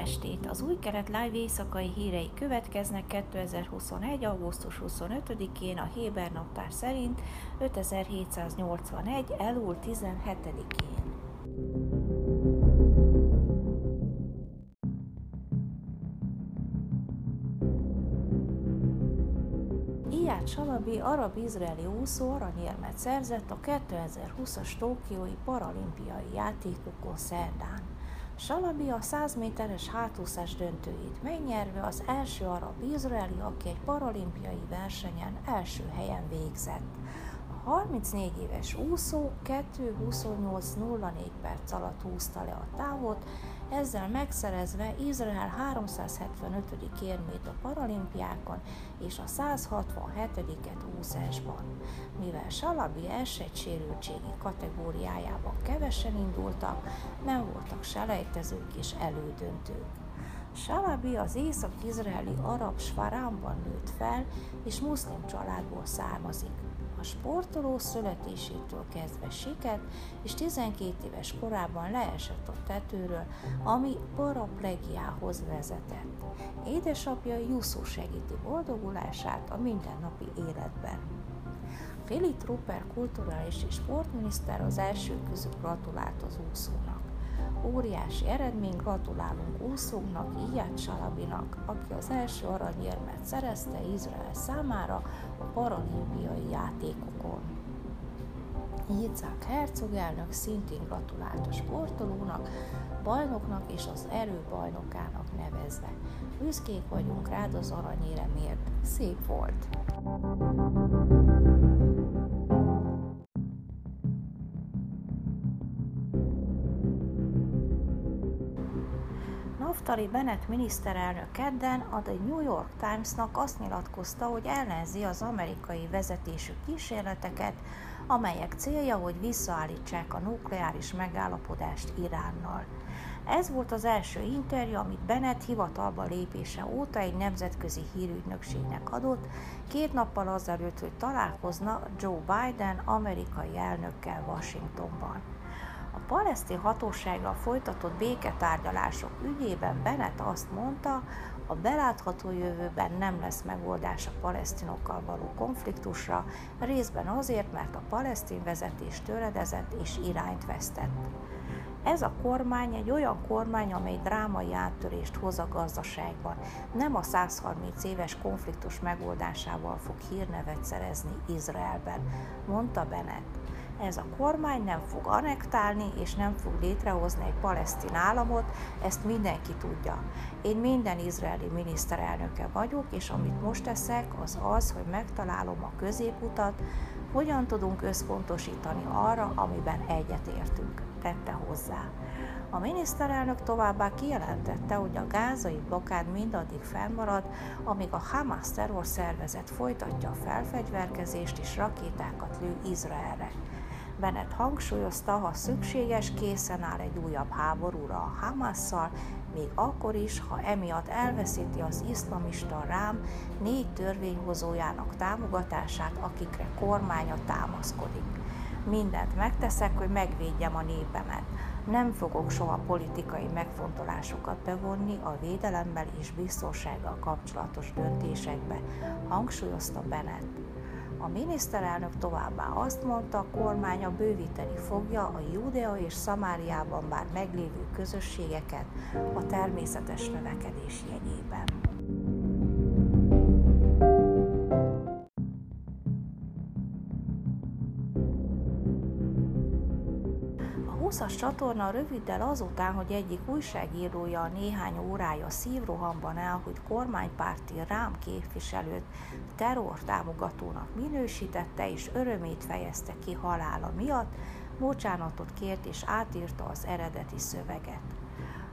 estét! Az új keret live éjszakai hírei következnek 2021. augusztus 25-én a Héber naptár szerint 5781. elúl 17-én. Iyad Salabi arab-izraeli úszó aranyérmet szerzett a 2020-as Tokiói paralimpiai játékokon szerdán. Salabi a 100 méteres hátúszás döntőjét megnyerve az első arab-izraeli, aki egy paralimpiai versenyen első helyen végzett. 34 éves úszó 2.28.04 perc alatt húzta le a távot, ezzel megszerezve Izrael 375. érmét a paralimpiákon és a 167-et úszásban. Mivel Salabi sérültségi kategóriájában kevesen indultak, nem voltak selejtezők és elődöntők. Salabi az észak-izraeli arab Svarámban nőtt fel, és muszlim családból származik. A sportoló születésétől kezdve siket, és 12 éves korában leesett a tetőről, ami paraplegiához vezetett. Édesapja Jusszó segíti boldogulását a mindennapi életben. Fili Trupper kulturális és sportminiszter az első közül gratulált az úszónak. Óriási eredmény, gratulálunk úszóknak, Iyad Salabinak, aki az első aranyérmet szerezte Izrael számára a paralimpiai játékokon. Yitzhak Herzog elnök szintén gratulált a sportolónak, bajnoknak és az erőbajnokának nevezve. Büszkék vagyunk rád az aranyéremért. Szép volt! Naftali Bennett miniszterelnök kedden a The New York Times-nak azt nyilatkozta, hogy ellenzi az amerikai vezetésű kísérleteket, amelyek célja, hogy visszaállítsák a nukleáris megállapodást Iránnal. Ez volt az első interjú, amit Bennett hivatalba lépése óta egy nemzetközi hírügynökségnek adott, két nappal azelőtt, hogy találkozna Joe Biden amerikai elnökkel Washingtonban. Palesztin hatósággal folytatott béketárgyalások ügyében Bennett azt mondta, a belátható jövőben nem lesz megoldás a palesztinokkal való konfliktusra, részben azért, mert a palesztin vezetés töredezett és irányt vesztett. Ez a kormány egy olyan kormány, amely drámai áttörést hoz a gazdaságban. Nem a 130 éves konfliktus megoldásával fog hírnevet szerezni Izraelben, mondta Bennett. Ez a kormány nem fog anektálni és nem fog létrehozni egy palesztin államot, ezt mindenki tudja. Én minden izraeli miniszterelnöke vagyok, és amit most teszek, az az, hogy megtalálom a középutat, hogyan tudunk összpontosítani arra, amiben egyetértünk, tette hozzá. A miniszterelnök továbbá kijelentette, hogy a gázai blokád mindaddig fennmarad, amíg a Hamas terrorszervezet folytatja a felfegyverkezést és rakétákat lő Izraelre. Bennett hangsúlyozta, ha szükséges, készen áll egy újabb háborúra a Hamasszal, még akkor is, ha emiatt elveszíti az iszlamista rám négy törvényhozójának támogatását, akikre kormánya támaszkodik. Mindent megteszek, hogy megvédjem a népemet. Nem fogok soha politikai megfontolásokat bevonni a védelemmel és biztonsággal kapcsolatos döntésekbe, hangsúlyozta Bennett. A miniszterelnök továbbá azt mondta, a kormánya bővíteni fogja a Judea és Szamáriában már meglévő közösségeket a természetes növekedés jegyében. 20-as csatorna röviddel azután, hogy egyik újságírója néhány órája szívrohamban elhújt kormánypárti rám képviselőt terrortámogatónak minősítette és örömét fejezte ki halála miatt, bocsánatot kért és átírta az eredeti szöveget.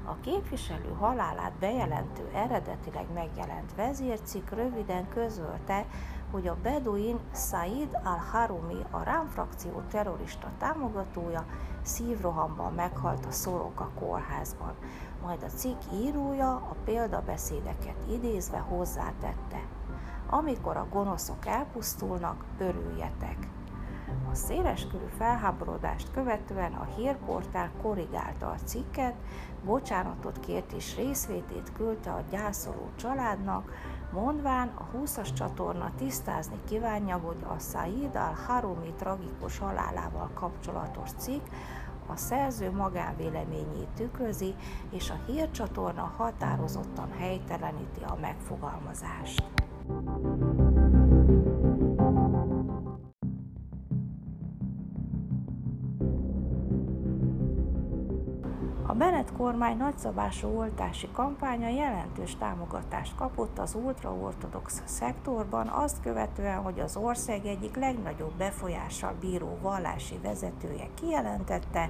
A képviselő halálát bejelentő eredetileg megjelent vezércikk röviden közölte, hogy a Beduin Said al-Harumi, a Rám frakció terrorista támogatója, szívrohamban meghalt a Szoroka kórházban. Majd a cikk írója a példabeszédeket idézve hozzátette. Amikor a gonoszok elpusztulnak, örüljetek. Széleskörű felháborodást követően a hírportál korrigálta a cikket, bocsánatot kért és részvétét küldte a gyászoló családnak, mondván a 20-as csatorna tisztázni kívánja, hogy a Said al-Harumi tragikus halálával kapcsolatos cikk a szerző magánvéleményét tükrözi, és a hírcsatorna határozottan helyteleníti a megfogalmazást. Bennett kormány nagyszabású oltási kampánya jelentős támogatást kapott az ultraortodox szektorban, azt követően, hogy az ország egyik legnagyobb befolyással bíró vallási vezetője kijelentette,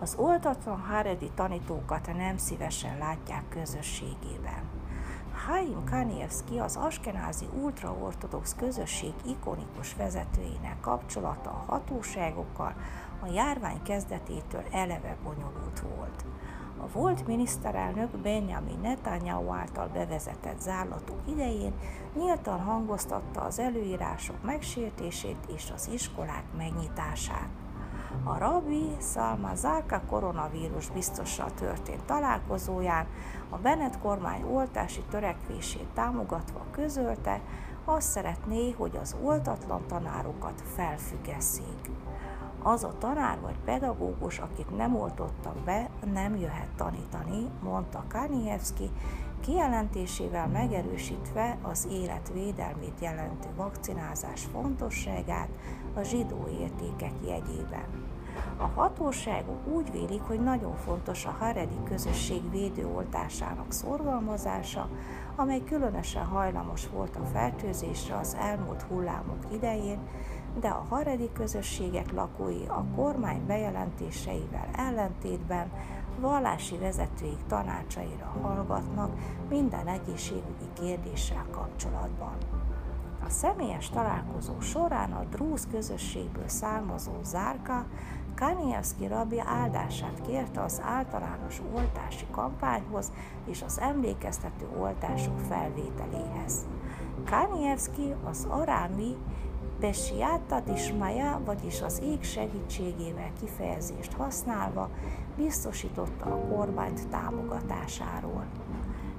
az oltatlan Haredi tanítókat nem szívesen látják közösségében. Haim Kanievski az askenázi ultraortodox közösség ikonikus vezetőjének kapcsolata a hatóságokkal a járvány kezdetétől eleve bonyolult volt. A volt miniszterelnök Benjamin Netanyahu által bevezetett zárlatok idején nyíltan hangoztatta az előírások megsértését és az iskolák megnyitását. A rabbi Salma Zárka koronavírus biztossal történt találkozóján a Bennett kormány oltási törekvését támogatva közölte, azt szeretné, hogy az oltatlan tanárokat felfüggesszék. Az a tanár vagy pedagógus, akit nem oltottak be, nem jöhet tanítani, mondta Kanievski, kijelentésével megerősítve az élet védelmét jelentő vakcinázás fontosságát a zsidó értékek jegyében. A hatóságok úgy vélik, hogy nagyon fontos a haredi közösség védőoltásának szorgalmazása, amely különösen hajlamos volt a fertőzésre az elmúlt hullámok idején, de a haredi közösségek lakói a kormány bejelentéseivel ellentétben vallási vezetőik tanácsaira hallgatnak minden egészségügyi kérdéssel kapcsolatban. A személyes találkozó során a drúz közösségből származó Zárka Kanievski rabbi áldását kérte az általános oltási kampányhoz és az emlékeztető oltások felvételéhez. Kanievski az arámi Besiáta Dismaja, vagyis az ég segítségével kifejezést használva biztosította a kormányt támogatásáról.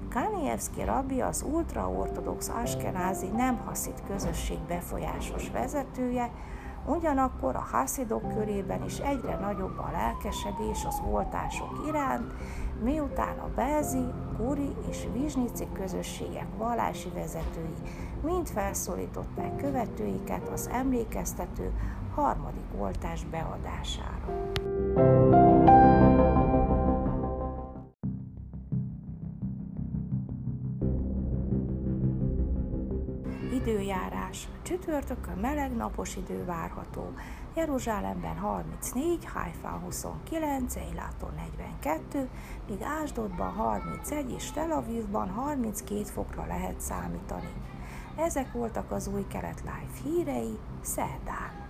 Kanievski rabbi az ultraortodox askenázi nem haszid közösség befolyásos vezetője, ugyanakkor a haszidok körében is egyre nagyobb a lelkesedés az oltások iránt, miután a Belzi, Kuri és Vizsnici közösségek vallási vezetői mind felszólították követőiket az emlékeztető harmadik oltás beadására. Időjárás. Csütörtökön meleg napos idő várható. Jeruzsálemben 34, Haifán 29, Eiláton 42, míg Ásdodban 31 és Tel Avivban 32 fokra lehet számítani. Ezek voltak az új kelet live hírei szerdán.